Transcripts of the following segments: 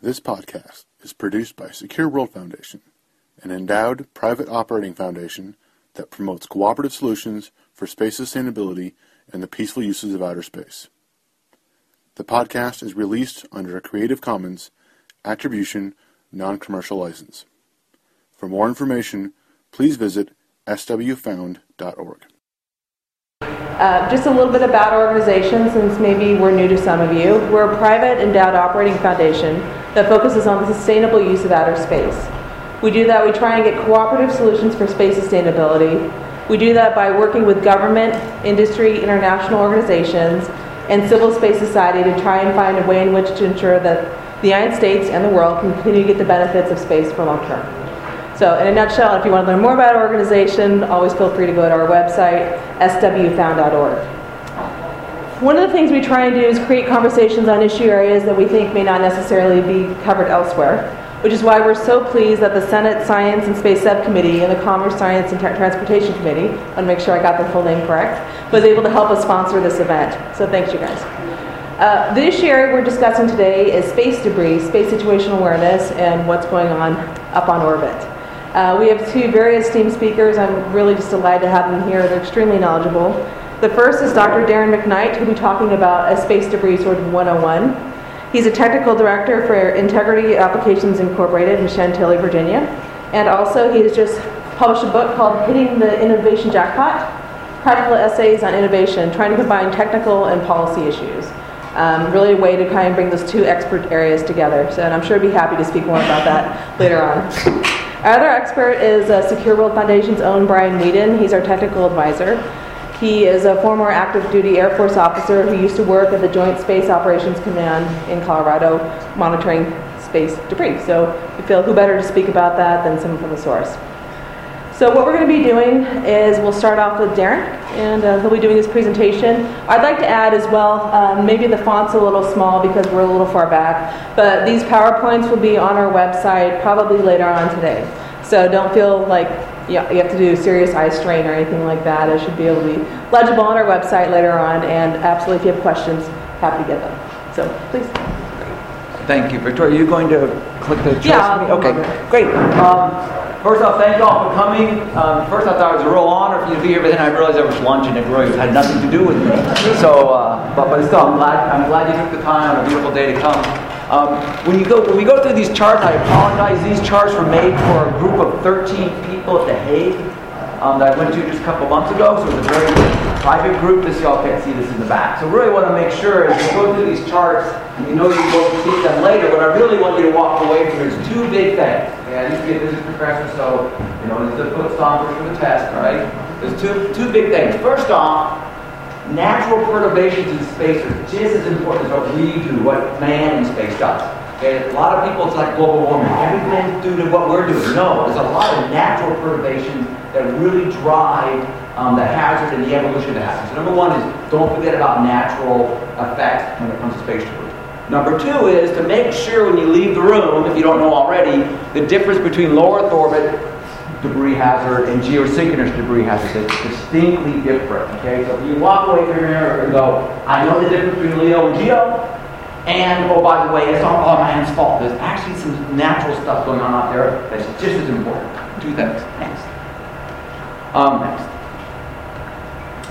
This podcast is produced by Secure World Foundation, an endowed private operating foundation that promotes cooperative solutions for space sustainability and the peaceful uses of outer space. The podcast is released under a Creative Commons Attribution Non Commercial License. For more information, please visit swfound.org. Uh, just a little bit about our organization, since maybe we're new to some of you. We're a private endowed operating foundation that focuses on the sustainable use of outer space. We do that, we try and get cooperative solutions for space sustainability. We do that by working with government, industry, international organizations, and civil space society to try and find a way in which to ensure that the United States and the world can continue to get the benefits of space for long term. So, in a nutshell, if you want to learn more about our organization, always feel free to go to our website, swfound.org. One of the things we try and do is create conversations on issue areas that we think may not necessarily be covered elsewhere, which is why we're so pleased that the Senate Science and Space Subcommittee and the Commerce, Science, and Transportation Committee, I want to make sure I got the full name correct, was able to help us sponsor this event. So, thanks, you guys. Uh, the issue area we're discussing today is space debris, space situational awareness, and what's going on up on orbit. Uh, we have two very esteemed speakers. I'm really just delighted to have them here. They're extremely knowledgeable. The first is Dr. Darren McKnight, who'll be talking about a space debris sort of 101. He's a technical director for Integrity Applications Incorporated in Chantilly, Virginia. And also, he has just published a book called Hitting the Innovation Jackpot Practical Essays on Innovation, trying to combine technical and policy issues. Um, really a way to kind of bring those two expert areas together. So, and I'm sure he'd be happy to speak more about that later on. Our other expert is uh, Secure World Foundation's own Brian Weeden. He's our technical advisor. He is a former active duty Air Force officer who used to work at the Joint Space Operations Command in Colorado monitoring space debris. So we feel who better to speak about that than someone from the source. So what we're going to be doing is we'll start off with Darren, and uh, he'll be doing his presentation. I'd like to add as well, um, maybe the font's a little small because we're a little far back, but these PowerPoints will be on our website probably later on today. So don't feel like you have to do serious eye strain or anything like that. It should be able to be legible on our website later on, and absolutely if you have questions, happy to get them. So please. Thank you, Victoria. Are you going to click the Yeah. Okay, great. Um, First off, thank you all for coming. Um, first, I thought it was a real honor for you to be here, but then I realized there was lunch and it really had nothing to do with me. So, uh, but, but still, I'm glad, I'm glad you took the time on a beautiful day to come. Um, when you go, when we go through these charts, I apologize. These charts were made for a group of 13 people at The Hague um, that I went to just a couple months ago. So it was a very private group. This y'all can't see this in the back. So really, want to make sure is you go through these charts, you know you will see them later. What I really want you to walk away from is two big things. Yeah, I used to be a professor, so you know, this is the foot stompers for the test, right? There's two two big things. First off, natural perturbations in space are just as important as what we do, what man in space does. Okay, a lot of people, it's like global warming. Everything's due to what we're doing. No, there's a lot of natural perturbations that really drive um, the hazard and the evolution that happens. So number one is don't forget about natural effects when it comes to space debris. Number two is to make sure when you leave the room, if you don't know already, the difference between low Earth orbit debris hazard and geosynchronous debris hazard is distinctly different. Okay, so if you walk away from here and go, I know the difference between LEO and GEO, and oh by the way, it's not all man's fault. There's actually some natural stuff going on out there that's just as important. Two things. Next. Um, next.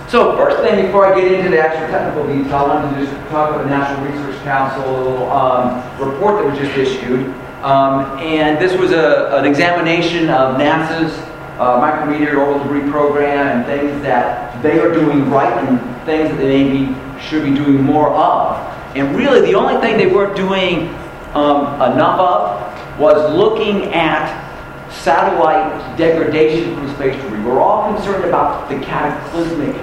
So first thing, before I get into the actual technical detail, I wanted to just talk about the National Research Council um, report that was just issued. Um, and this was a, an examination of NASA's uh, micrometeor orbital debris program and things that they are doing right and things that they maybe should be doing more of. And really, the only thing they weren't doing um, enough of was looking at satellite degradation from space debris. We're all concerned about the cataclysmic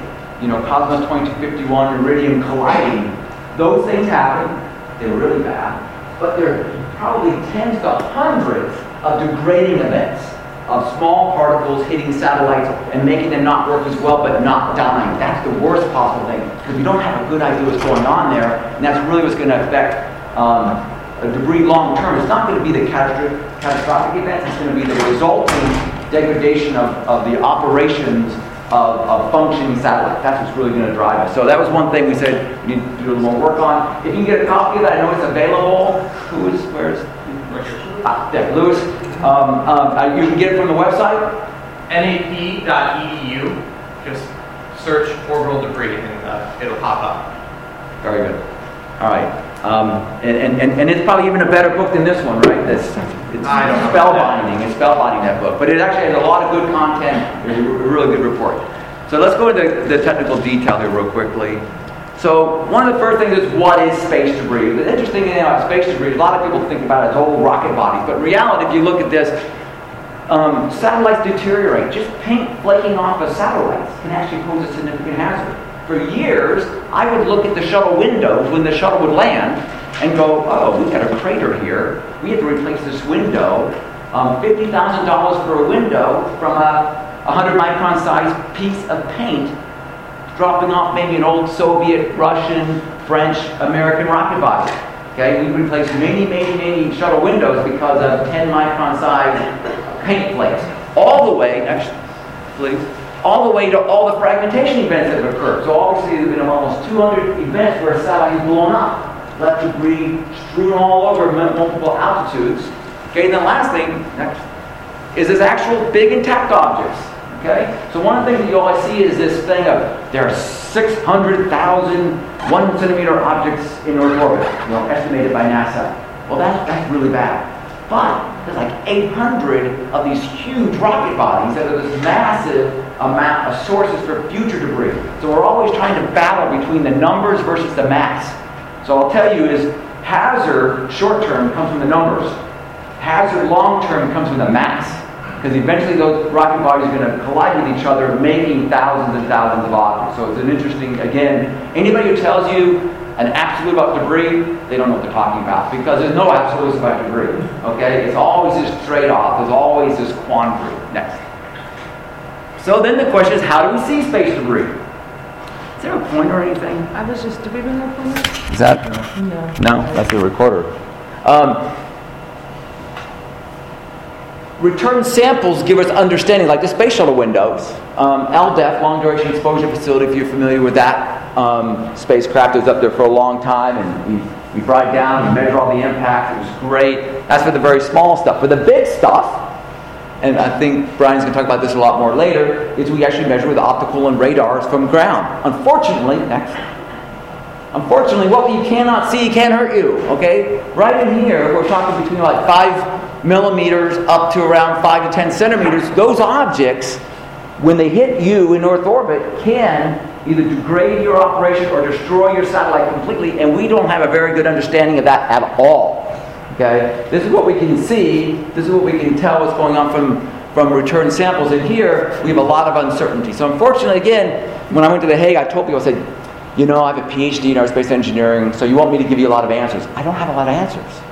you know, Cosmos 2251, Iridium colliding. Those things happen. They're really bad. But there are probably tens to hundreds of degrading events of small particles hitting satellites and making them not work as well but not dying. That's the worst possible thing because we don't have a good idea what's going on there, and that's really what's going to affect um, debris long term. It's not going to be the catastrophic events, it's going to be the resulting degradation of, of the operations of, of functioning satellite. That's what's really going to drive us. So that was one thing we said we need to do a little more work on. If you can get a copy of that, I know it's available who is, where's? Ah, there, Lewis. Um, um, uh, you can get it from the website? nap.edu. Just search orbital debris and uh, it'll pop up. Very good. All right. Um, and, and, and it's probably even a better book than this one, right? This, it's I don't know. spellbinding. It's spellbinding, that book. But it actually has a lot of good content. It's a really good report. So let's go into the technical detail here real quickly. So one of the first things is what is space debris? The interesting thing about space debris, a lot of people think about it as old rocket bodies, but in reality, if you look at this, um, satellites deteriorate. Just paint flaking off of satellites can actually pose a significant hazard. For years, I would look at the shuttle windows when the shuttle would land and go, oh, we've got a crater here. We have to replace this window. Um, $50,000 for a window from a 100 micron size piece of paint dropping off maybe an old Soviet, Russian, French, American rocket body. Okay, we replaced many, many, many shuttle windows because of 10 micron size paint flakes. All the way, next, please, all the way to all the fragmentation events that have occurred. So obviously there have been almost 200 events where a satellite has blown up, left debris strewn all over multiple altitudes. Okay, and the last thing, next, is this actual big intact objects. Okay? So one of the things that you always see is this thing of there are 600,000 one centimeter objects in Earth orbit, you know, estimated by NASA. Well, that's, that's really bad. But there's like 800 of these huge rocket bodies that are this massive amount of sources for future debris. So we're always trying to battle between the numbers versus the mass. So I'll tell you is hazard short term comes from the numbers. Hazard long term comes from the mass. Because eventually those rocket bodies are going to collide with each other, making thousands and thousands of objects. So it's an interesting, again, anybody who tells you an absolute about debris, they don't know what they're talking about. Because there's no absolutes about debris. Okay? It's always this trade-off. There's always this quandary. Next. So then the question is, how do we see space debris? Is there a pointer or anything? I was just, did we bring that pointer? Is that? No. No, that's the recorder. Um, return samples give us understanding, like the space shuttle windows. Um, LDEF, Long Duration Exposure Facility, if you're familiar with that um, spacecraft, it was up there for a long time, and we, we brought it down and measured all the impacts. It was great. That's for the very small stuff. For the big stuff, and I think Brian's going to talk about this a lot more later, is we actually measure with optical and radars from ground. Unfortunately, next. Unfortunately, what you cannot see can hurt you. Okay, right in here, we're talking between like five millimeters up to around five to ten centimeters. Those objects, when they hit you in Earth orbit, can either degrade your operation or destroy your satellite completely. And we don't have a very good understanding of that at all. Okay, this is what we can see. This is what we can tell what's going on from from return samples. And here we have a lot of uncertainty. So unfortunately, again, when I went to the Hague, I told people I said you know, I have a PhD in aerospace engineering, so you want me to give you a lot of answers. I don't have a lot of answers.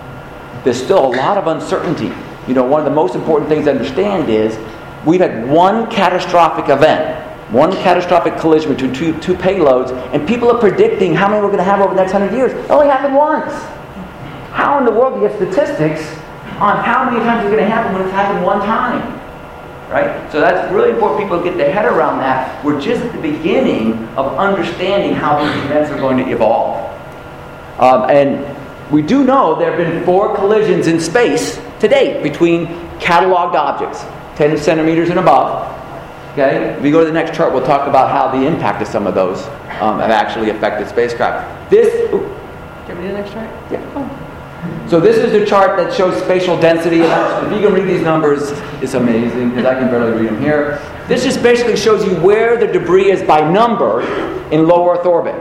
There's still a lot of uncertainty. You know, one of the most important things to understand is we've had one catastrophic event, one catastrophic collision between two, two payloads, and people are predicting how many we're going to have over the next hundred years. It only happened once. How in the world do you get statistics on how many times it's going to happen when it's happened one time? right? So that's really important people get their head around that. We're just at the beginning of understanding how these events are going to evolve. Um, and we do know there have been four collisions in space to date between cataloged objects, 10 centimeters and above. Okay? If we go to the next chart, we'll talk about how the impact of some of those um, have actually affected spacecraft. This. Ooh, Can we do the next chart? yeah. So this is the chart that shows spatial density. If you can read these numbers, it's amazing because I can barely read them here. This just basically shows you where the debris is by number in low Earth orbit.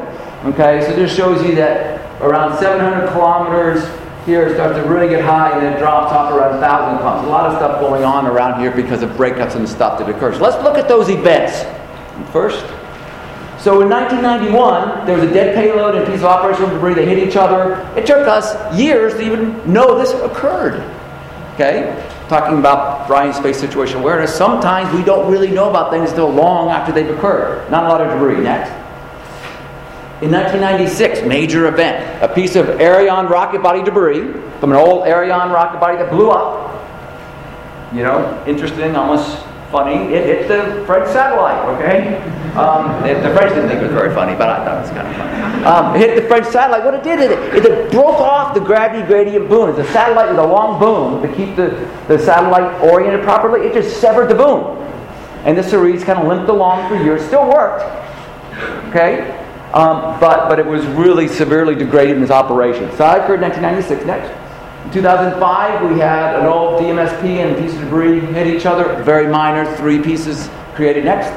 Okay, so this shows you that around 700 kilometers here it starts to really get high and then drops off around 1,000 kilometers. A lot of stuff going on around here because of breakups and stuff that occurs. Let's look at those events. First, so in 1991, there was a dead payload and a piece of operational debris. They hit each other. It took us years to even know this occurred. Okay? Talking about Brian's space situation awareness, sometimes we don't really know about things until long after they've occurred. Not a lot of debris. Next. In 1996, major event. A piece of Ariane rocket body debris from an old Ariane rocket body that blew up. You know, interesting, almost funny. It hit the French satellite, okay? Um, the, French didn't think it was very funny, but I thought it was kind of funny. Um, it hit the French satellite. What it did is it, it broke off the gravity gradient boom. It's a satellite with a long boom to keep the, the satellite oriented properly. It just severed the boom. And the Cerise kind of limped along for years. Still worked. Okay? Um, but, but it was really severely degraded in its operation. So that occurred in 1996. Next. In 2005, we had an old DMSP and a piece of debris hit each other. Very minor, three pieces created next.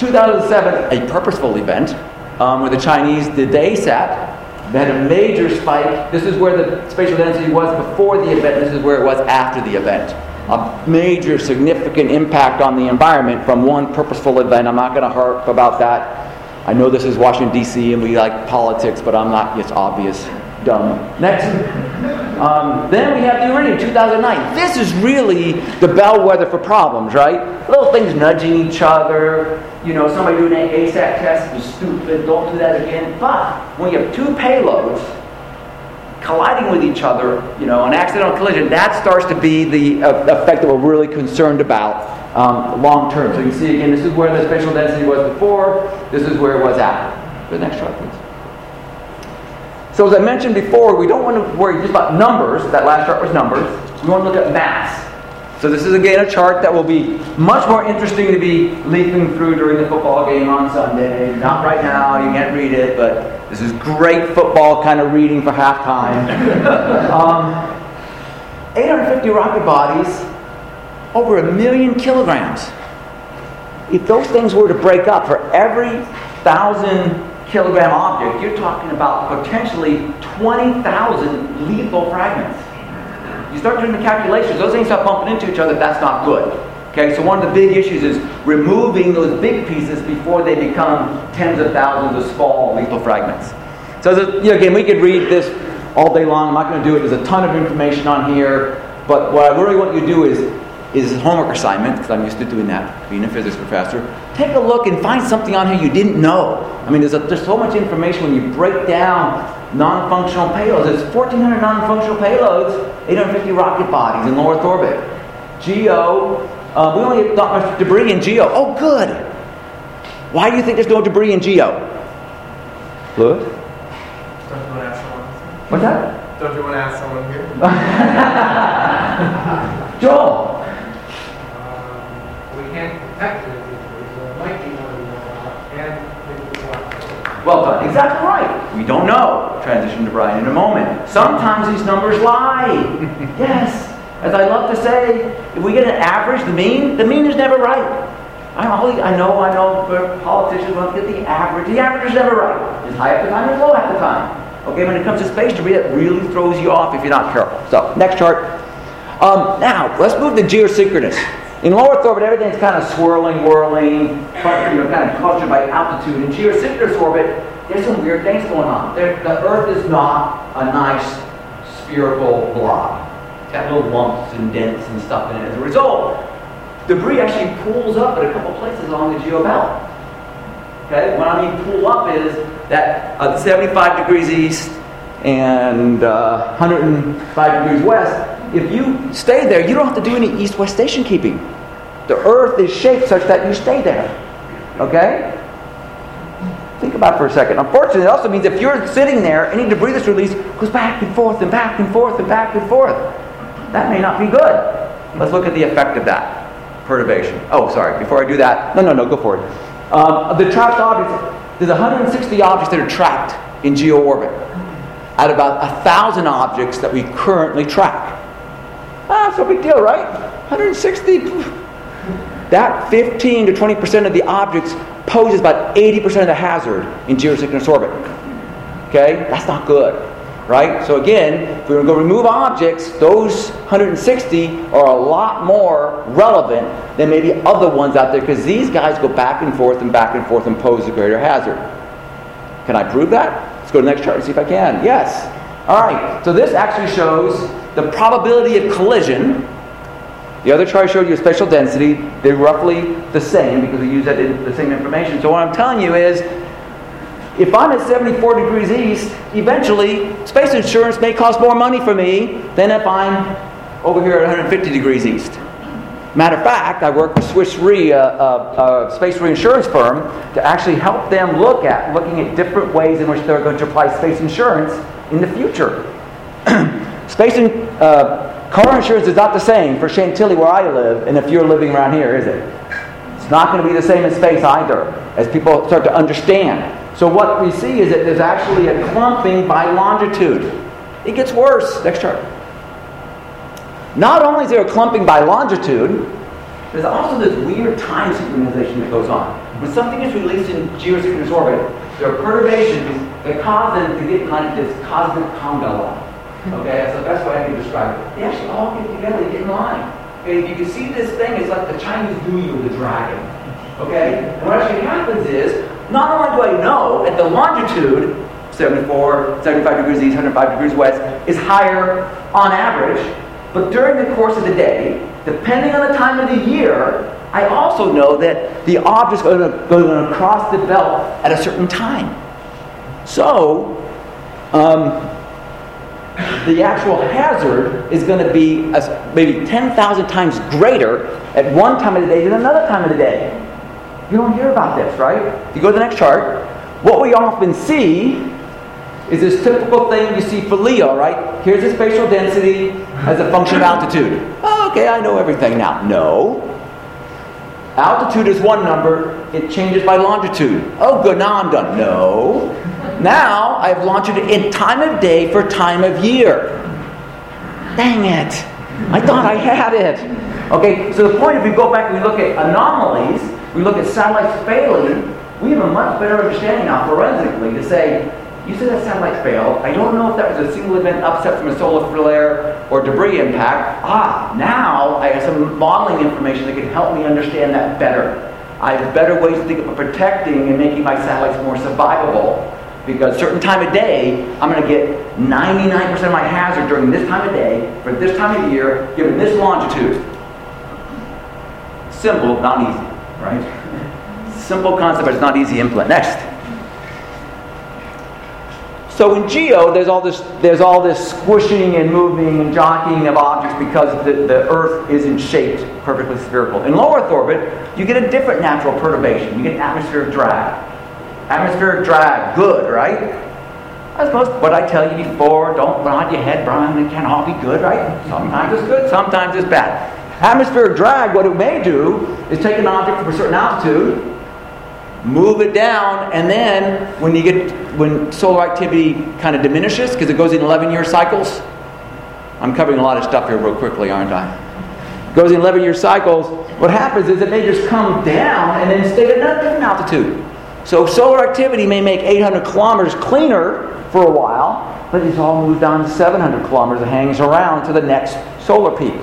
2007, a purposeful event um, where the Chinese did the ASAT. They had a major spike. This is where the spatial density was before the event. This is where it was after the event. A major, significant impact on the environment from one purposeful event. I'm not going to harp about that. I know this is Washington, D.C., and we like politics, but I'm not, it's obvious. Dumb. Next. Um, then we have the Iridium 2009. This is really the bellwether for problems, right? Little things nudging each other. You know, somebody doing an ASAT test is stupid. Don't do that again. But when you have two payloads colliding with each other, you know, an accidental collision, that starts to be the uh, effect that we're really concerned about um, long term. So you can see again, this is where the spatial density was before. This is where it was after. The next chart, please. So as I mentioned before, we don't want to worry just about numbers. That last chart was numbers. We want to look at mass. So this is again a chart that will be much more interesting to be leafing through during the football game on Sunday. Not right now, you can't read it, but this is great football kind of reading for halftime. um, 850 rocket bodies, over a million kilograms. If those things were to break up for every thousand kilogram object, you're talking about potentially 20,000 lethal fragments. You start doing the calculations, those things start bumping into each other, that's not good. Okay, so one of the big issues is removing those big pieces before they become tens of thousands of small lethal fragments. So, you know, again, we could read this all day long. I'm not going to do it. There's a ton of information on here. But what I really want you to do is is homework assignment, because I'm used to doing that, being a physics professor. Take a look and find something on here you didn't know. I mean, there's, a, there's so much information when you break down non-functional payloads. There's 1,400 non-functional payloads, 850 rocket bodies in low Earth orbit. GEO, uh, we only got much debris in GEO. Oh, good. Why do you think there's no debris in GEO? Lewis? Don't you want to ask someone? What's that? Don't you want to ask someone here? Joel? We can't detect so it might be one of and. Well done. Exactly right. We don't know. Transition to Brian in a moment. Sometimes these numbers lie. yes. As I love to say, if we get an average, the mean, the mean is never right. I know, I know, I know politicians want to get the average. The average is never right. It's high at the time, it's low at the time. Okay, when it comes to space debris, it really throws you off if you're not careful. So, next chart. Um, now, let's move to geosynchronous. In low Earth orbit, everything's kind of swirling, whirling, you know, kind of clustered by altitude. In geosynchronous orbit, there's some weird things going on. There, the Earth is not a nice spherical blob. It's got little lumps and dents and stuff in it. As a result, debris actually pools up at a couple places along the geobelt. Okay, what I mean pool up is that uh, 75 degrees east and uh, 105 degrees west, if you stay there, you don't have to do any east-west station keeping. The earth is shaped such that you stay there. Okay? Think about for a second. Unfortunately, it also means if you're sitting there, any debris that's released goes back and forth and back and forth and back and forth. That may not be good. Let's look at the effect of that perturbation. Oh, sorry. Before I do that, no, no, no, go for it. Um, the trapped objects, there's 160 objects that are trapped in geo orbit out of about a thousand objects that we currently track. Ah, it's no big deal, right? 160. That 15 to 20% of the objects poses about 80% of the hazard in geosynchronous orbit. Okay? That's not good. Right? So again, if we're going to remove objects, those 160 are a lot more relevant than maybe other ones out there because these guys go back and forth and back and forth and pose a greater hazard. Can I prove that? Let's go to the next chart and see if I can. Yes. All right. So this actually shows the probability of collision. The other chart showed you a spatial density. They're roughly the same because we use that in the same information. So what I'm telling you is, if I'm at 74 degrees east, eventually space insurance may cost more money for me than if I'm over here at 150 degrees east. Matter of fact, I work with Swiss Re, a, a, a, space reinsurance firm, to actually help them look at looking at different ways in which they're going to apply space insurance in the future. space in, uh, car insurance is not the same for Chantilly where I live, and if you're living around here, is it? It's not going to be the same in space either, as people start to understand. So what we see is that there's actually a clumping by longitude. It gets worse. Next chart. Not only is there a clumping by longitude, there's also this weird time synchronization that goes on. When something is released in geosynchronous orbit, there are perturbations that cause them to get like this cosmic conga line. Okay, that's the best way I can describe it. They actually all get together, they get in line. Okay, if you can see this thing, it's like the Chinese New with the dragon. Okay? And what actually happens is, not only do I know at the longitude, 74, 75 degrees east, 105 degrees west, is higher on average, but during the course of the day, depending on the time of the year, I also know that the object's going to, going to cross the belt at a certain time. So, um, the actual hazard is going to be maybe 10,000 times greater at one time of the day than another time of the day. You don't hear about this, right? If you go to the next chart, what we often see is this typical thing you see for Leo, right? Here's the spatial density as a function of altitude. Oh, okay, I know everything now. No. Altitude is one number, it changes by longitude. Oh, good, now I'm done. No. Now I've launched it in time of day for time of year. Dang it. I thought I had it. Okay, so the point if we go back and we look at anomalies, we look at satellites failing, we have a much better understanding now forensically to say, you said that satellite failed. I don't know if that was a single event upset from a solar flare or debris impact. Ah, now I have some modeling information that can help me understand that better. I have better ways to think about protecting and making my satellites more survivable. Because certain time of day, I'm going to get 99% of my hazard during this time of day for this time of year, given this longitude. Simple, not easy right? Simple concept, but it's not easy to implement. Next. So in geo, there's all this there's all this squishing and moving and jockeying of objects because the, the Earth isn't shaped perfectly spherical. In low Earth orbit, you get a different natural perturbation. You get atmospheric drag. Atmospheric drag, good, right? I suppose what I tell you before, don't nod your head, Brian, it can't all be good, right? Sometimes it's good, sometimes it's bad. Atmospheric drag, what it may do is take an object from a certain altitude, move it down, and then when you get when solar activity kind of diminishes because it goes in 11-year cycles. I'm covering a lot of stuff here real quickly, aren't I? Goes in 11-year cycles. What happens is it may just come down and then stay at another different altitude. So solar activity may make 800 kilometers cleaner for a while, but it's all moved on to 700 kilometers and hangs around to the next solar peak.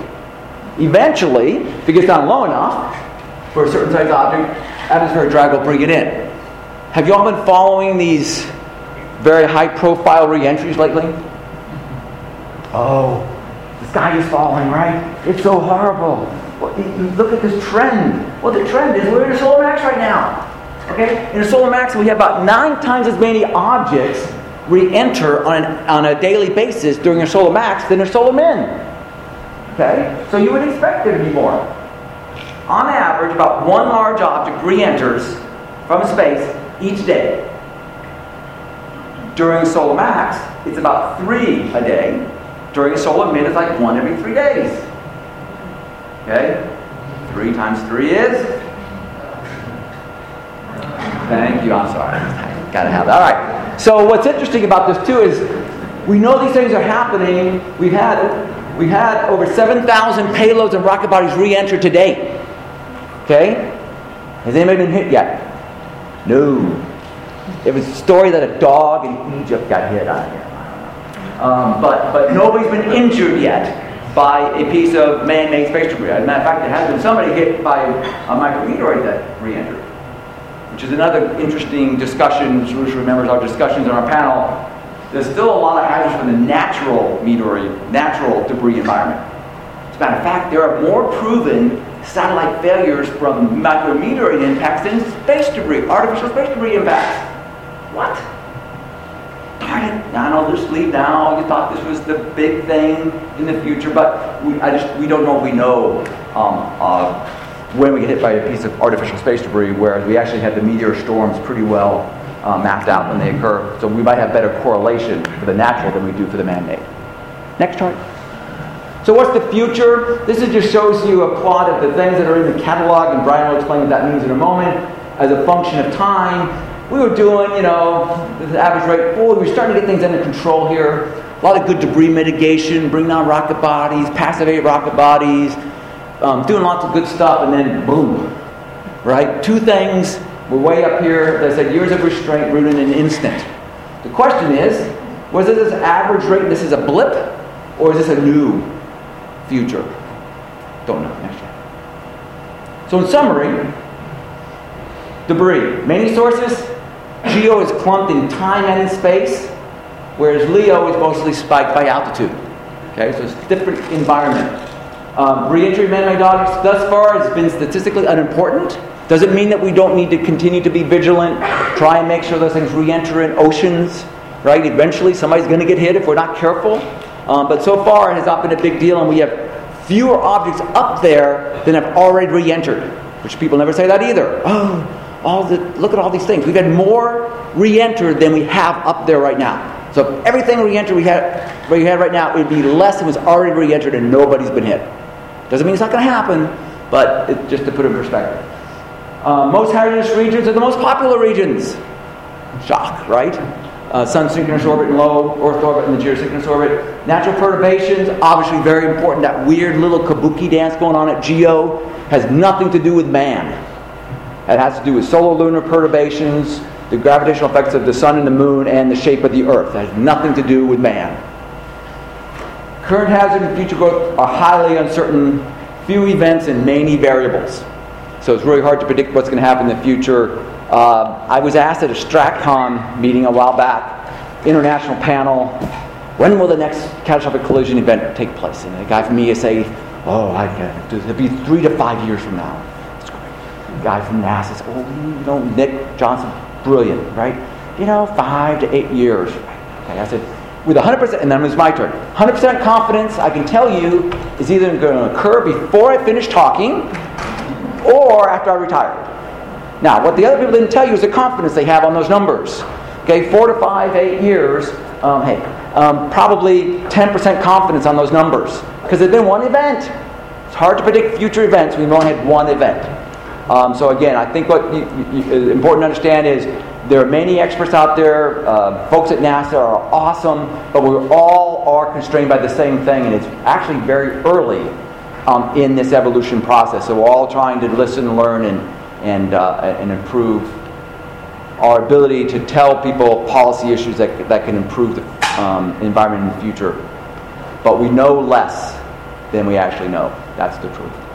Eventually, if it gets down low enough for a certain size object, atmospheric drag will bring it in. Have you all been following these very high profile reentries lately? Oh, the sky is falling, right? It's so horrible. Well, look at this trend. Well, the trend is we're in a solar max right now. Okay? In a solar max, we have about nine times as many objects re-enter on, an, on a daily basis during a solar max than a solar min. Okay? So you would expect there to be more. On average, about one large object re enters from space each day. During solar max, it's about three a day. During a solar min, it's like one every three days. Okay? Three times three is? Thank you, I'm sorry. Gotta have that. All right. So, what's interesting about this, too, is we know these things are happening. We've had we had over 7,000 payloads and rocket bodies re-enter today. Okay? Has anybody been hit yet? No. It was a story that a dog in Egypt got hit on here. Um, but, but nobody's been injured yet by a piece of man-made space debris. As a matter of fact, there has been somebody hit by a micrometeorite that re-entered, which is another interesting discussion. Rush remembers our discussions on our panel there's still a lot of hazards from the natural meteorite, natural debris environment. As a matter of fact, there are more proven satellite failures from micrometeorite impacts than space debris, artificial space debris impacts. What? Darn it. I know there's sleep now. You thought this was the big thing in the future, but we, I just, we don't know if we know um, uh, when we get hit by a piece of artificial space debris, whereas we actually have the meteor storms pretty well uh, mapped out when they occur. So we might have better correlation for the natural than we do for the man-made. Next chart. So what's the future? This is just shows you a plot of the things that are in the catalog, and Brian will explain what that means in a moment, as a function of time. We were doing, you know, the average rate, boy, we're starting to get things under control here. A lot of good debris mitigation, bring down rocket bodies, passivate rocket bodies, um, doing lots of good stuff, and then boom, right? Two things, we're way up here. I said, years of restraint rooted in an instant. The question is, was this an average rate, this is a blip, or is this a new future. Don't know. Next year. So in summary, debris. Many sources. Geo is clumped in time and in space, whereas Leo is mostly spiked by altitude. Okay, so it's different environment. Um, re-entry of man-made objects thus far has been statistically unimportant. Doesn't mean that we don't need to continue to be vigilant, try and make sure those things re-enter in oceans, right? Eventually somebody's going to get hit if we're not careful. Um, but so far, it has not been a big deal, and we have fewer objects up there than have already re entered, which people never say that either. Oh, all the, look at all these things. We've had more re entered than we have up there right now. So if everything re entered we had, we had right now, it would be less than was already re entered, and nobody's been hit. Doesn't mean it's not going to happen, but it, just to put it in perspective. Uh, most hazardous regions are the most popular regions. Shock, right? uh, sun synchronous orbit and low Earth orbit and the geosynchronous orbit. Natural perturbations, obviously very important. That weird little kabuki dance going on at GEO has nothing to do with man. It has to do with solar lunar perturbations, the gravitational effects of the sun and the moon, and the shape of the Earth. Has nothing to do with man. Current hazard and future growth are highly uncertain, few events and many variables. So it's really hard to predict what's going to happen in the future uh, I was asked at a STRATCOM meeting a while back, international panel, when will the next catastrophic collision event take place? And a guy from ESA, oh, I it. It'll be three to five years from now. Great. guy from NASA says, oh, you know, Nick Johnson, brilliant, right? You know, five to eight years. Okay, I said, with 100%, and then it was my turn, 100% confidence, I can tell you, is either going to occur before I finish talking or after I retire. Now, what the other people didn't tell you is the confidence they have on those numbers. Okay, four to five, eight years, um, hey, um, probably 10% confidence on those numbers because there's been one event. It's hard to predict future events. We've only had one event. Um, so again, I think what you, you, important to understand is there are many experts out there. Uh, folks at NASA are awesome, but we all are constrained by the same thing, and it's actually very early um, in this evolution process. So we're all trying to listen, learn, and and, uh, and improve our ability to tell people policy issues that, that can improve the um, environment in the future. But we know less than we actually know. That's the truth.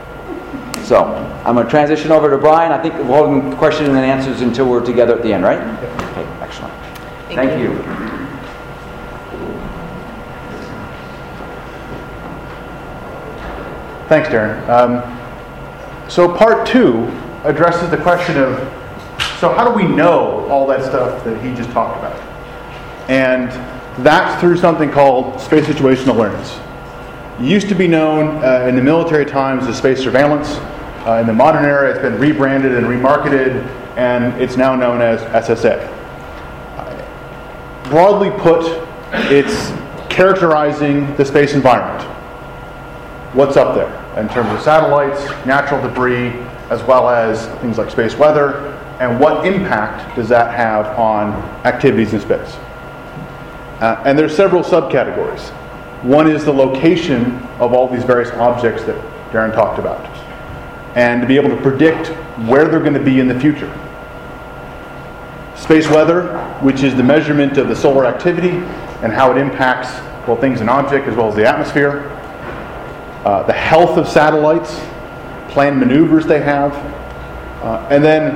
So I'm going to transition over to Brian. I think we'll hold questions and answers until we're together at the end, right? Okay, excellent. Thank, Thank you. you. Thanks, Darren. Um, so part two addresses the question of so how do we know all that stuff that he just talked about? And that's through something called space situational awareness. It used to be known uh, in the military times as space surveillance. Uh, in the modern era, it's been rebranded and remarketed, and it's now known as SSA. broadly put, it's characterizing the space environment. What's up there in terms of satellites, natural debris, as well as things like space weather, and what impact does that have on activities in space. Uh, and there's several subcategories. One is the location of all these various objects that Darren talked about, and to be able to predict where they're going to be in the future. Space weather, which is the measurement of the solar activity and how it impacts well things in object as well as the atmosphere. Uh, the health of satellites, planned maneuvers they have, uh, and then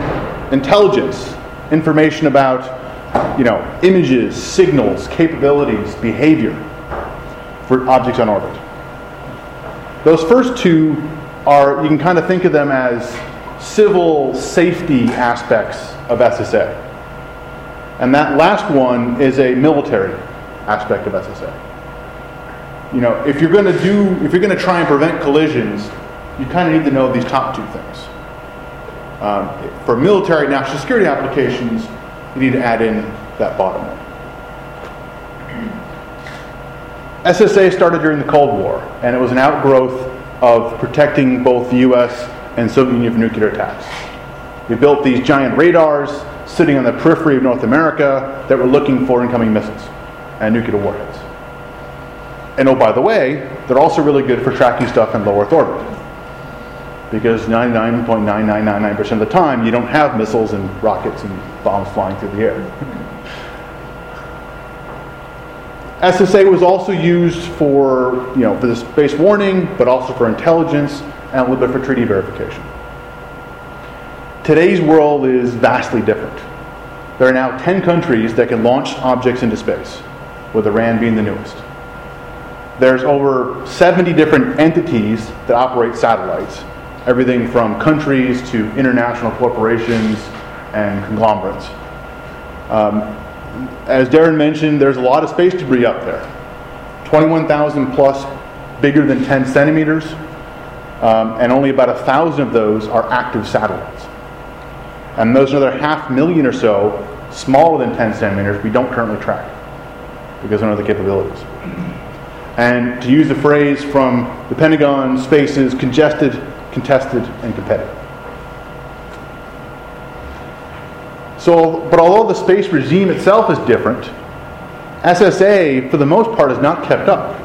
intelligence, information about you know images, signals, capabilities, behavior for objects on orbit. Those first two are you can kind of think of them as civil safety aspects of SSA. And that last one is a military aspect of SSA. You know, if you're going to do, if you're going to try and prevent collisions, you kind of need to know these top two things. Um, for military national security applications, you need to add in that bottom one. SSA started during the Cold War, and it was an outgrowth of protecting both the U.S. and Soviet Union from nuclear attacks. We built these giant radars sitting on the periphery of North America that were looking for incoming missiles and nuclear warheads. And oh, by the way, they're also really good for tracking stuff in low Earth orbit. Because 99.9999% of the time, you don't have missiles and rockets and bombs flying through the air. SSA was also used for, you know, for space warning, but also for intelligence and a little bit for treaty verification. Today's world is vastly different. There are now 10 countries that can launch objects into space, with Iran being the newest. There's over 70 different entities that operate satellites, everything from countries to international corporations and conglomerates. Um, as Darren mentioned, there's a lot of space debris up there 21,000 plus bigger than 10 centimeters, um, and only about a thousand of those are active satellites. And those another half million or so, smaller than 10 centimeters, we don't currently track because of the capabilities. And to use the phrase from the Pentagon, space is congested, contested, and competitive. So, but although the space regime itself is different, SSA, for the most part, is not kept up.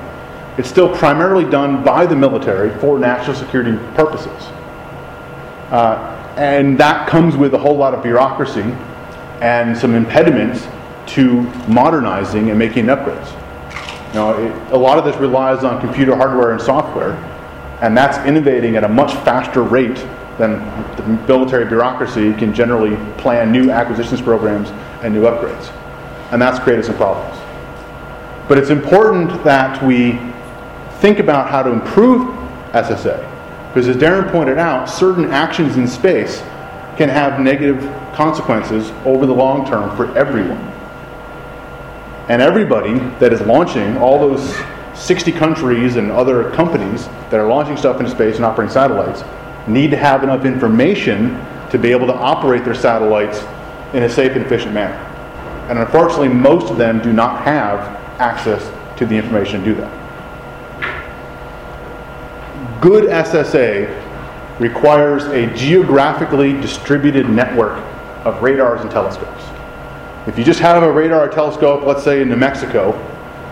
It's still primarily done by the military for national security purposes. Uh, and that comes with a whole lot of bureaucracy and some impediments to modernizing and making upgrades. Now, it, a lot of this relies on computer hardware and software, and that's innovating at a much faster rate then the military bureaucracy can generally plan new acquisitions programs and new upgrades. And that's created some problems. But it's important that we think about how to improve SSA. Because as Darren pointed out, certain actions in space can have negative consequences over the long term for everyone. And everybody that is launching, all those 60 countries and other companies that are launching stuff into space and operating satellites, need to have enough information to be able to operate their satellites in a safe and efficient manner. And unfortunately, most of them do not have access to the information to do that. Good SSA requires a geographically distributed network of radars and telescopes. If you just have a radar telescope, let's say in New Mexico,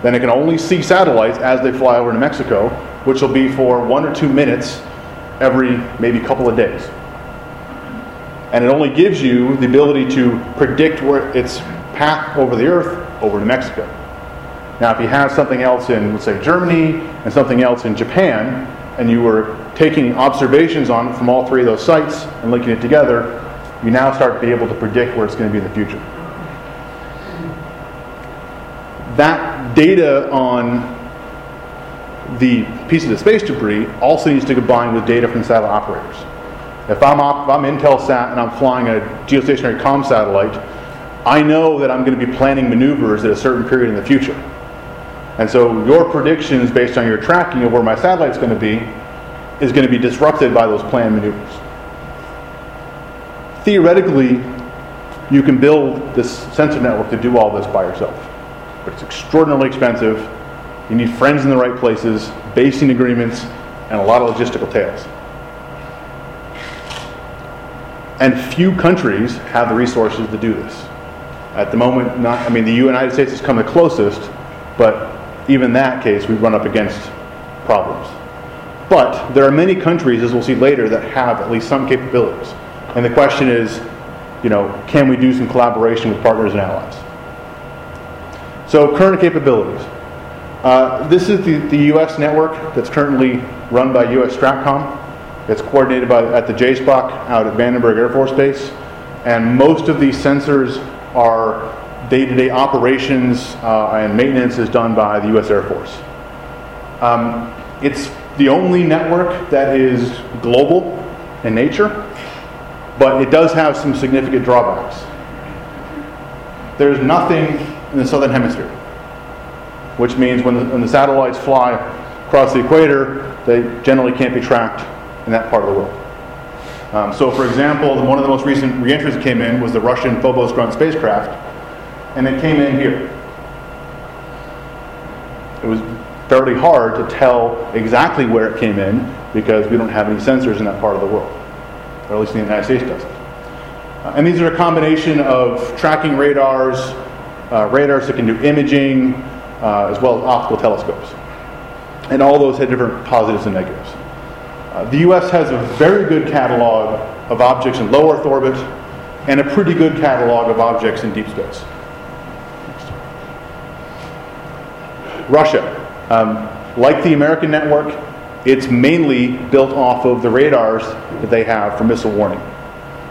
then it can only see satellites as they fly over New Mexico, which will be for one or two minutes every maybe couple of days. And it only gives you the ability to predict where its path over the earth over to Mexico. Now, if you have something else in, let's say, Germany and something else in Japan, and you were taking observations on from all three of those sites and linking it together, you now start to be able to predict where it's going to be in the future. That data on the piece of the space debris also needs to combine with data from satellite operators. If I'm, op- if I'm Intelsat and I'm flying a geostationary com satellite, I know that I'm going to be planning maneuvers at a certain period in the future. And so your predictions based on your tracking of where my satellite's going to be is going to be disrupted by those planned maneuvers. Theoretically, you can build this sensor network to do all this by yourself, but it's extraordinarily expensive you need friends in the right places, basing agreements, and a lot of logistical tails. And few countries have the resources to do this. At the moment, not, I mean, the United States has come the closest, but even that case, we've run up against problems. But there are many countries, as we'll see later, that have at least some capabilities. And the question is, you know, can we do some collaboration with partners and allies? So, current capabilities. Uh, this is the, the U.S. network that's currently run by U.S. Stratcom. It's coordinated by, at the JSPOC out at Vandenberg Air Force Base. And most of these sensors are day-to-day operations uh, and maintenance is done by the U.S. Air Force. Um, it's the only network that is global in nature, but it does have some significant drawbacks. There's nothing in the southern hemisphere. Which means when the, when the satellites fly across the equator, they generally can't be tracked in that part of the world. Um, so, for example, one of the most recent reentries that came in was the Russian Phobos Grunt spacecraft, and it came in here. It was fairly hard to tell exactly where it came in because we don't have any sensors in that part of the world, or at least the United States doesn't. Uh, and these are a combination of tracking radars, uh, radars that can do imaging, uh, as well as optical telescopes. And all those had different positives and negatives. Uh, the US has a very good catalog of objects in low Earth orbit and a pretty good catalog of objects in deep space. Russia, um, like the American network, it's mainly built off of the radars that they have for missile warning.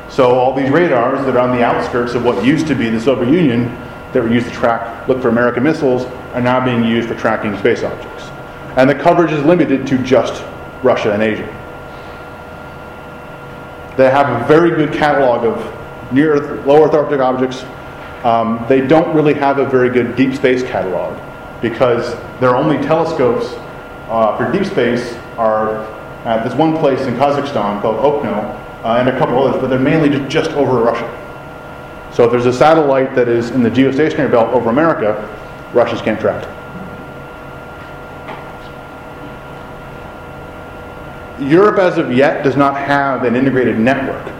So all these radars that are on the outskirts of what used to be the Soviet Union that were used to track, look for American missiles, are now being used for tracking space objects. And the coverage is limited to just Russia and Asia. They have a very good catalog of near Earth, low Earth orbit objects. Um, they don't really have a very good deep space catalog because their only telescopes uh, for deep space are at this one place in Kazakhstan called Okno uh, and a couple others, but they're mainly just, just over Russia. So if there's a satellite that is in the geostationary belt over America, Russians can't track it. Europe, as of yet, does not have an integrated network,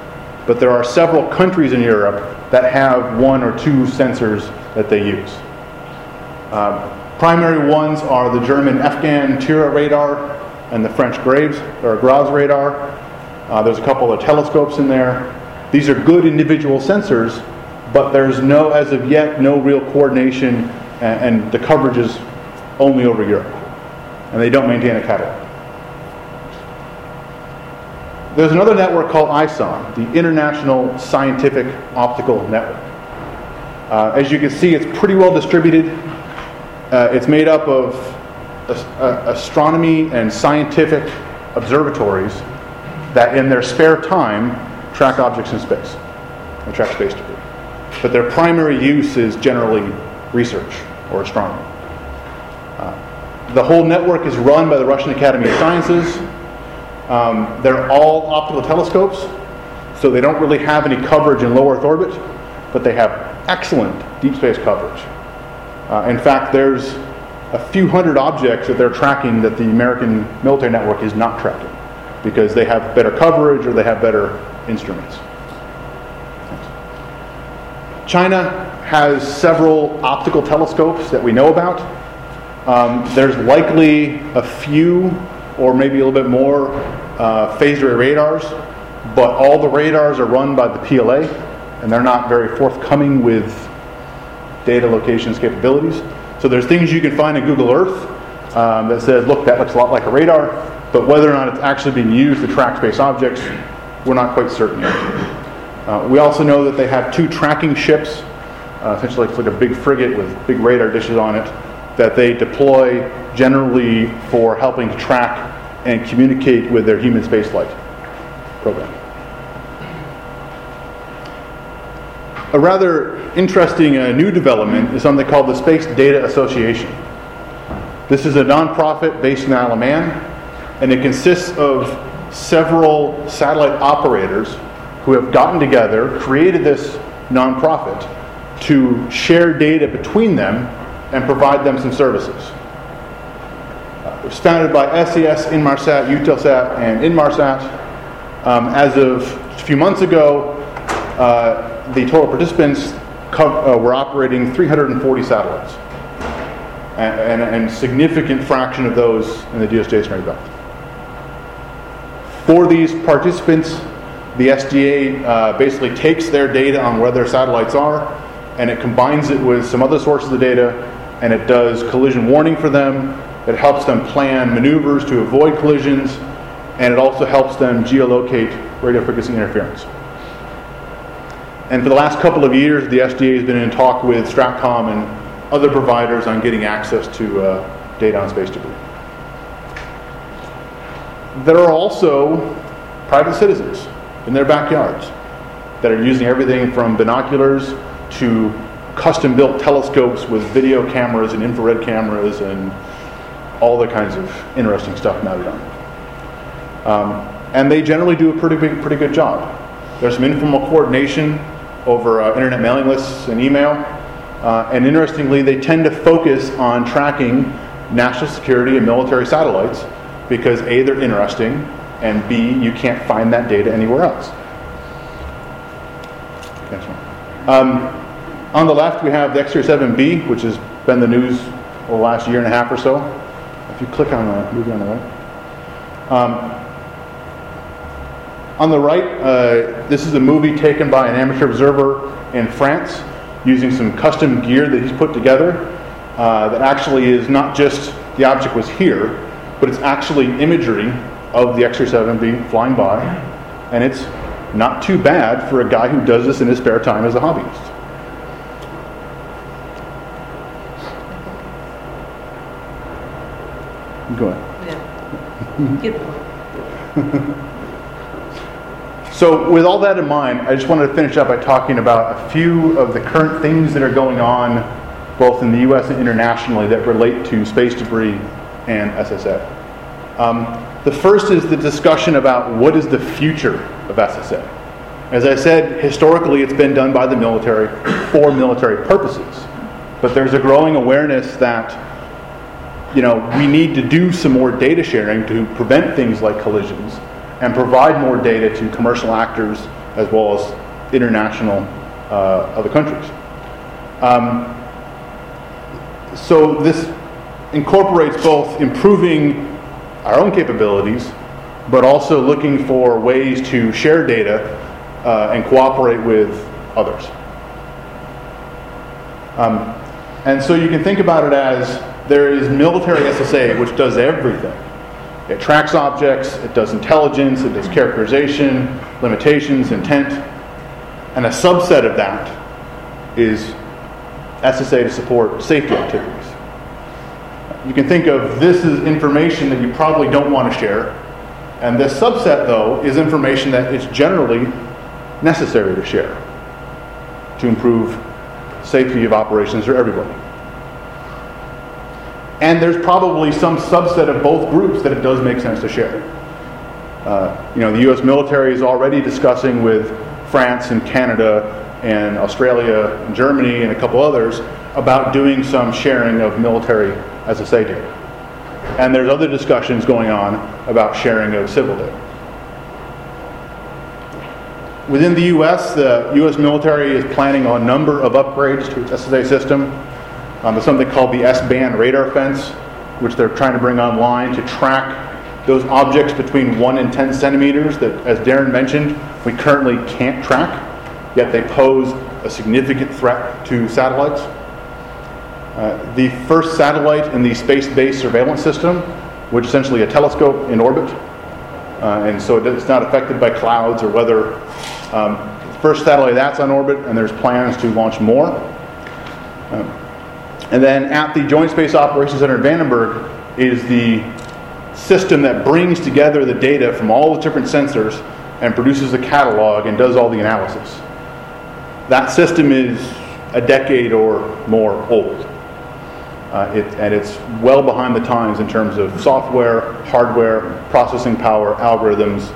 but there are several countries in Europe that have one or two sensors that they use. Uh, primary ones are the German FGAN Tira radar and the French Graves or Graz radar. Uh, there's a couple of telescopes in there. These are good individual sensors, but there's no, as of yet, no real coordination, and, and the coverage is only over Europe, and they don't maintain a catalog. There's another network called ISON, the International Scientific Optical Network. Uh, as you can see, it's pretty well distributed. Uh, it's made up of uh, astronomy and scientific observatories that, in their spare time, track objects in space and track space debris. But their primary use is generally research or astronomy. Uh, the whole network is run by the Russian Academy of Sciences um, they're all optical telescopes, so they don't really have any coverage in low Earth orbit, but they have excellent deep space coverage. Uh, in fact, there's a few hundred objects that they're tracking that the American military network is not tracking because they have better coverage or they have better instruments. China has several optical telescopes that we know about. Um, there's likely a few or maybe a little bit more uh, phased array radars, but all the radars are run by the PLA, and they're not very forthcoming with data locations capabilities. So there's things you can find in Google Earth um, that says, look, that looks a lot like a radar, but whether or not it's actually being used to track space objects, we're not quite certain yet. Uh, we also know that they have two tracking ships, uh, essentially it's like a big frigate with big radar dishes on it, that they deploy generally for helping to track and communicate with their human spaceflight program. A rather interesting uh, new development is something called the Space Data Association. This is a nonprofit based in Isle of Man, and it consists of several satellite operators who have gotten together, created this nonprofit to share data between them and provide them some services. Uh, it was founded by SES, Inmarsat, Eutelsat, and Intelsat. Um, as of a few months ago, uh, the total participants co- uh, were operating 340 satellites, and, and, and, a significant fraction of those in the geostationary belt. For these participants, the SDA uh, basically takes their data on where their satellites are and it combines it with some other sources of data and it does collision warning for them. It helps them plan maneuvers to avoid collisions, and it also helps them geolocate radio frequency interference. And for the last couple of years, the SDA has been in talk with Stratcom and other providers on getting access to uh, data on space debris. There are also private citizens in their backyards that are using everything from binoculars to custom built telescopes with video cameras and infrared cameras and all the kinds of interesting stuff mounted on it. Um, and they generally do a pretty, big, pretty good job. There's some informal coordination over uh, internet mailing lists and email. Uh, and interestingly, they tend to focus on tracking national security and military satellites because A, they're interesting, and B, you can't find that data anywhere else. Um, on the left, we have the X-37B, which has been the news the last year and a half or so. If you click on the movie on the right. Um, on the right, uh, this is a movie taken by an amateur observer in France using some custom gear that he's put together uh, that actually is not just the object was here, but it's actually imagery of the X-37B flying by, and it's not too bad for a guy who does this in his spare time as a hobbyist. Go ahead. Yeah. Get the So, with all that in mind, I just wanted to finish up by talking about a few of the current things that are going on, both in the US and internationally, that relate to space debris and SSA. Um, the first is the discussion about what is the future of SSA. As I said, historically it's been done by the military for military purposes. But there's a growing awareness that you know, we need to do some more data sharing to prevent things like collisions and provide more data to commercial actors as well as international uh, other countries. Um, so this incorporates both improving our own capabilities, but also looking for ways to share data uh, and cooperate with others. Um, and so you can think about it as there is military SSA, which does everything. It tracks objects, it does intelligence, it does characterization, limitations, intent. And a subset of that is SSA to support safety activities. You can think of this as information that you probably don't want to share. And this subset, though, is information that is generally necessary to share to improve safety of operations for everybody. And there's probably some subset of both groups that it does make sense to share. Uh, you know, the U.S. military is already discussing with France and Canada and Australia and Germany and a couple others about doing some sharing of military SSA data. And there's other discussions going on about sharing of civil data. Within the U.S., the U.S. military is planning a number of upgrades to its SSA system. Um, there's something called the S-band radar fence, which they're trying to bring online to track those objects between 1 and 10 centimeters that, as Darren mentioned, we currently can't track, yet they pose a significant threat to satellites. Uh, the first satellite in the space-based surveillance system, which is essentially a telescope in orbit, uh, and so it's not affected by clouds or weather. Um, first satellite that's on orbit, and there's plans to launch more. Um, and then at the Joint Space Operations Center in Vandenberg is the system that brings together the data from all the different sensors and produces a catalog and does all the analysis. That system is a decade or more old. Uh, it, and it's well behind the times in terms of software, hardware, processing power, algorithms,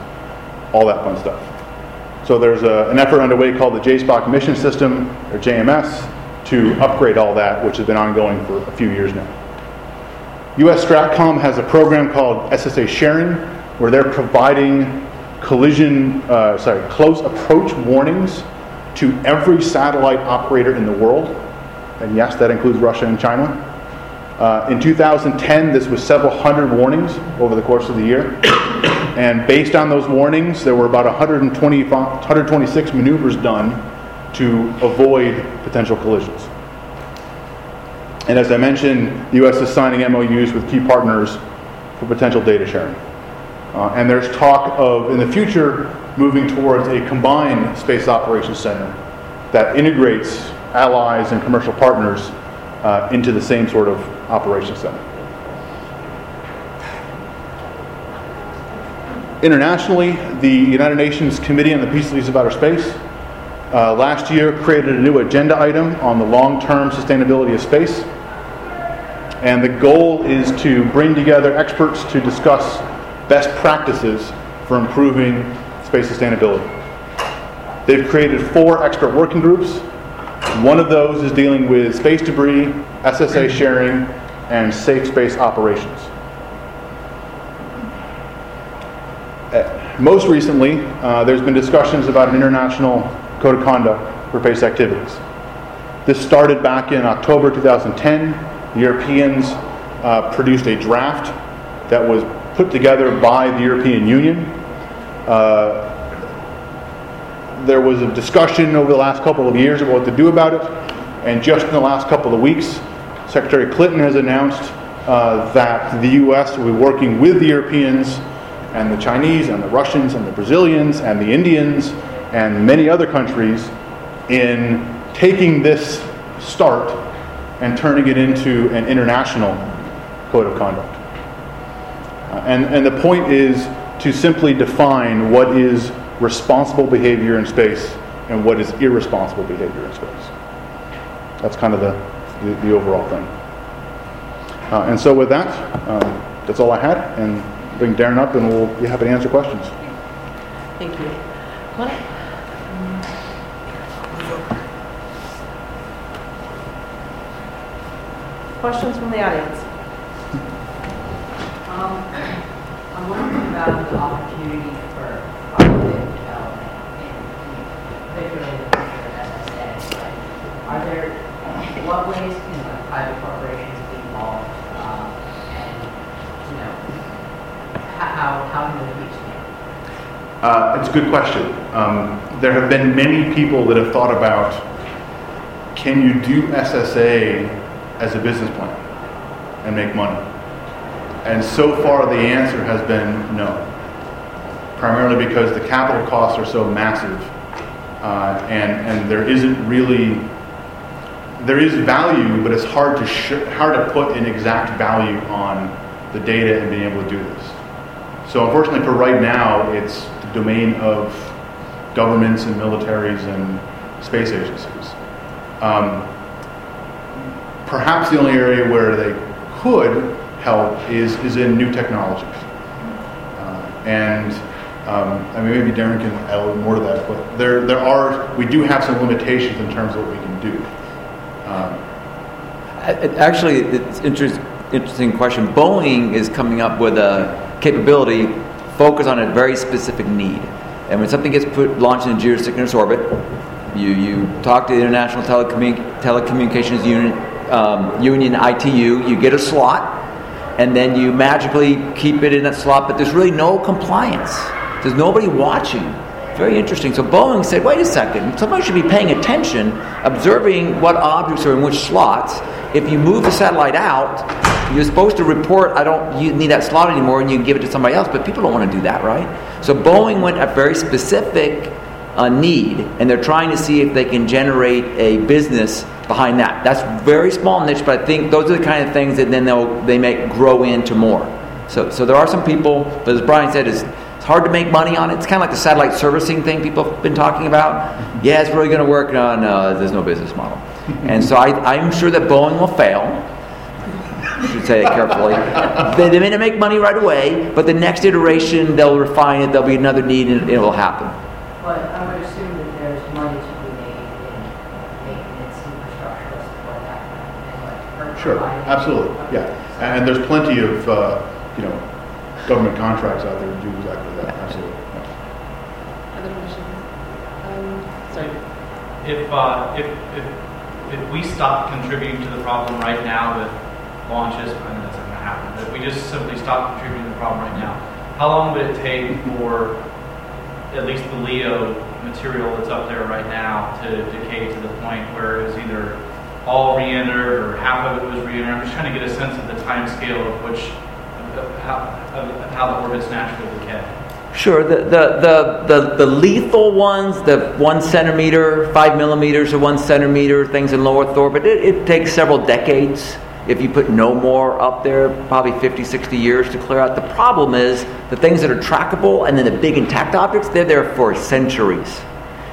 all that fun stuff. So there's a, an effort underway called the JSPOC Mission System, or JMS, to upgrade all that, which has been ongoing for a few years now. US Stratcom has a program called SSA Sharing, where they're providing collision, uh, sorry, close approach warnings to every satellite operator in the world. And yes, that includes Russia and China. Uh, in 2010, this was several hundred warnings over the course of the year. and based on those warnings, there were about 120, 126 maneuvers done to avoid potential collisions. And as I mentioned, the U.S. is signing MOUs with key partners for potential data sharing. Uh, and there's talk of, in the future, moving towards a combined space operations center that integrates allies and commercial partners uh, into the same sort of operations center. Internationally, the United Nations Committee on the Peaceful Uses of Outer Space uh, last year created a new agenda item on the long-term sustainability of space. And the goal is to bring together experts to discuss best practices for improving space sustainability. They've created four expert working groups. One of those is dealing with space debris, SSA sharing, and safe space operations. Uh, most recently, uh, there's been discussions about an international code of conduct for space activities. This started back in October 2010. The Europeans uh, produced a draft that was put together by the European Union. Uh, there was a discussion over the last couple of years about what to do about it, and just in the last couple of weeks, Secretary Clinton has announced uh, that the U.S. will be working with the Europeans and the Chinese and the Russians and the Brazilians and the Indians and many other countries in taking this start and turning it into an international code of conduct. Uh, and, and the point is to simply define what is responsible behavior in space and what is irresponsible behavior in space. That's kind of the, the, the overall thing. Uh, and so with that, um, that's all I had. And bring Darren up and we'll be happy to answer questions. Thank you. Up. Questions from the audience? Um, I'm wondering about the opportunity for positive development, in particularly the future of SSA. Like, Are there, what ways can private corporations be involved? um, And, you know, how, how- can they reach them? Uh, it's a good question. Um, there have been many people that have thought about can you do SSA as a business plan and make money? And so far, the answer has been no. Primarily because the capital costs are so massive, uh, and and there isn't really there is value, but it's hard to sh- hard to put an exact value on the data and being able to do this. So unfortunately, for right now, it's the domain of governments and militaries and space agencies. Um, perhaps the only area where they could help is, is in new technologies. Uh, and um, I mean, maybe Darren can add a little more to that, but there, there are, we do have some limitations in terms of what we can do. Um, Actually, it's interest, interesting question. Boeing is coming up with a capability focused on a very specific need. And when something gets put launched in geosynchronous orbit, you, you talk to the International Telecommun- Telecommunications um, Union ITU, you get a slot, and then you magically keep it in that slot, but there's really no compliance. There's nobody watching. Very interesting. So Boeing said, wait a second, somebody should be paying attention, observing what objects are in which slots. If you move the satellite out, you're supposed to report, I don't you need that slot anymore, and you give it to somebody else, but people don't want to do that, right? So Boeing went a very specific uh, need, and they're trying to see if they can generate a business behind that. That's very small niche, but I think those are the kind of things that then they'll they make grow into more. So, so there are some people, but as Brian said, it's, it's hard to make money on it. It's kind of like the satellite servicing thing people have been talking about. Yeah, it's really going to work. No, no, there's no business model. And so I, I'm sure that Boeing will fail. I should say it carefully. they, they may not make money right away, but the next iteration they'll refine it. There'll be another need, and it will happen. But I would assume that there's money to be made in maintenance infrastructure support that, and like. Sure, absolutely, yeah. And there's plenty of, uh, you know, government contracts out there to do exactly that, absolutely. yeah. Other questions? Um, sorry. If, uh, if, if, if we stop contributing to the problem right now with launches, I know that's not gonna happen, but if we just simply stop contributing to the problem right now, how long would it take for at least the LEO material that's up there right now to decay to the point where it was either all re-entered or half of it was re-entered? I'm just trying to get a sense of the time scale of which, of how, how the orbits naturally decay. Sure, the, the, the, the, the lethal ones, the one centimeter, five millimeters or one centimeter things in low Earth orbit, it, it takes several decades. If you put no more up there, probably 50, 60 years to clear out. The problem is the things that are trackable and then the big intact objects, they're there for centuries.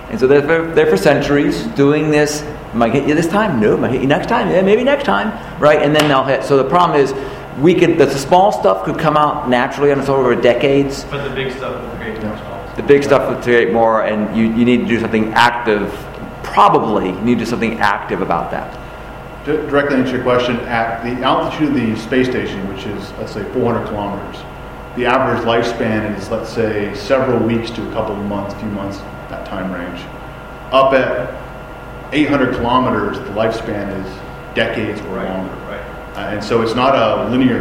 And so they're for, they're for centuries doing this. Might hit you this time? No. Might hit you next time? Yeah, maybe next time. Right? And then they'll hit. So the problem is, we could the small stuff could come out naturally on its own over decades. But the big stuff will create more stalls. The big stuff will create more, and you, you need to do something active. Probably you need to do something active about that. To directly answer your question, at the altitude of the space station, which is, let's say, 400 kilometers, the average lifespan is, let's say, several weeks to a couple of months, few months, that time range. Up at 800 kilometers, the lifespan is decades or longer. Uh, and so it's not a linear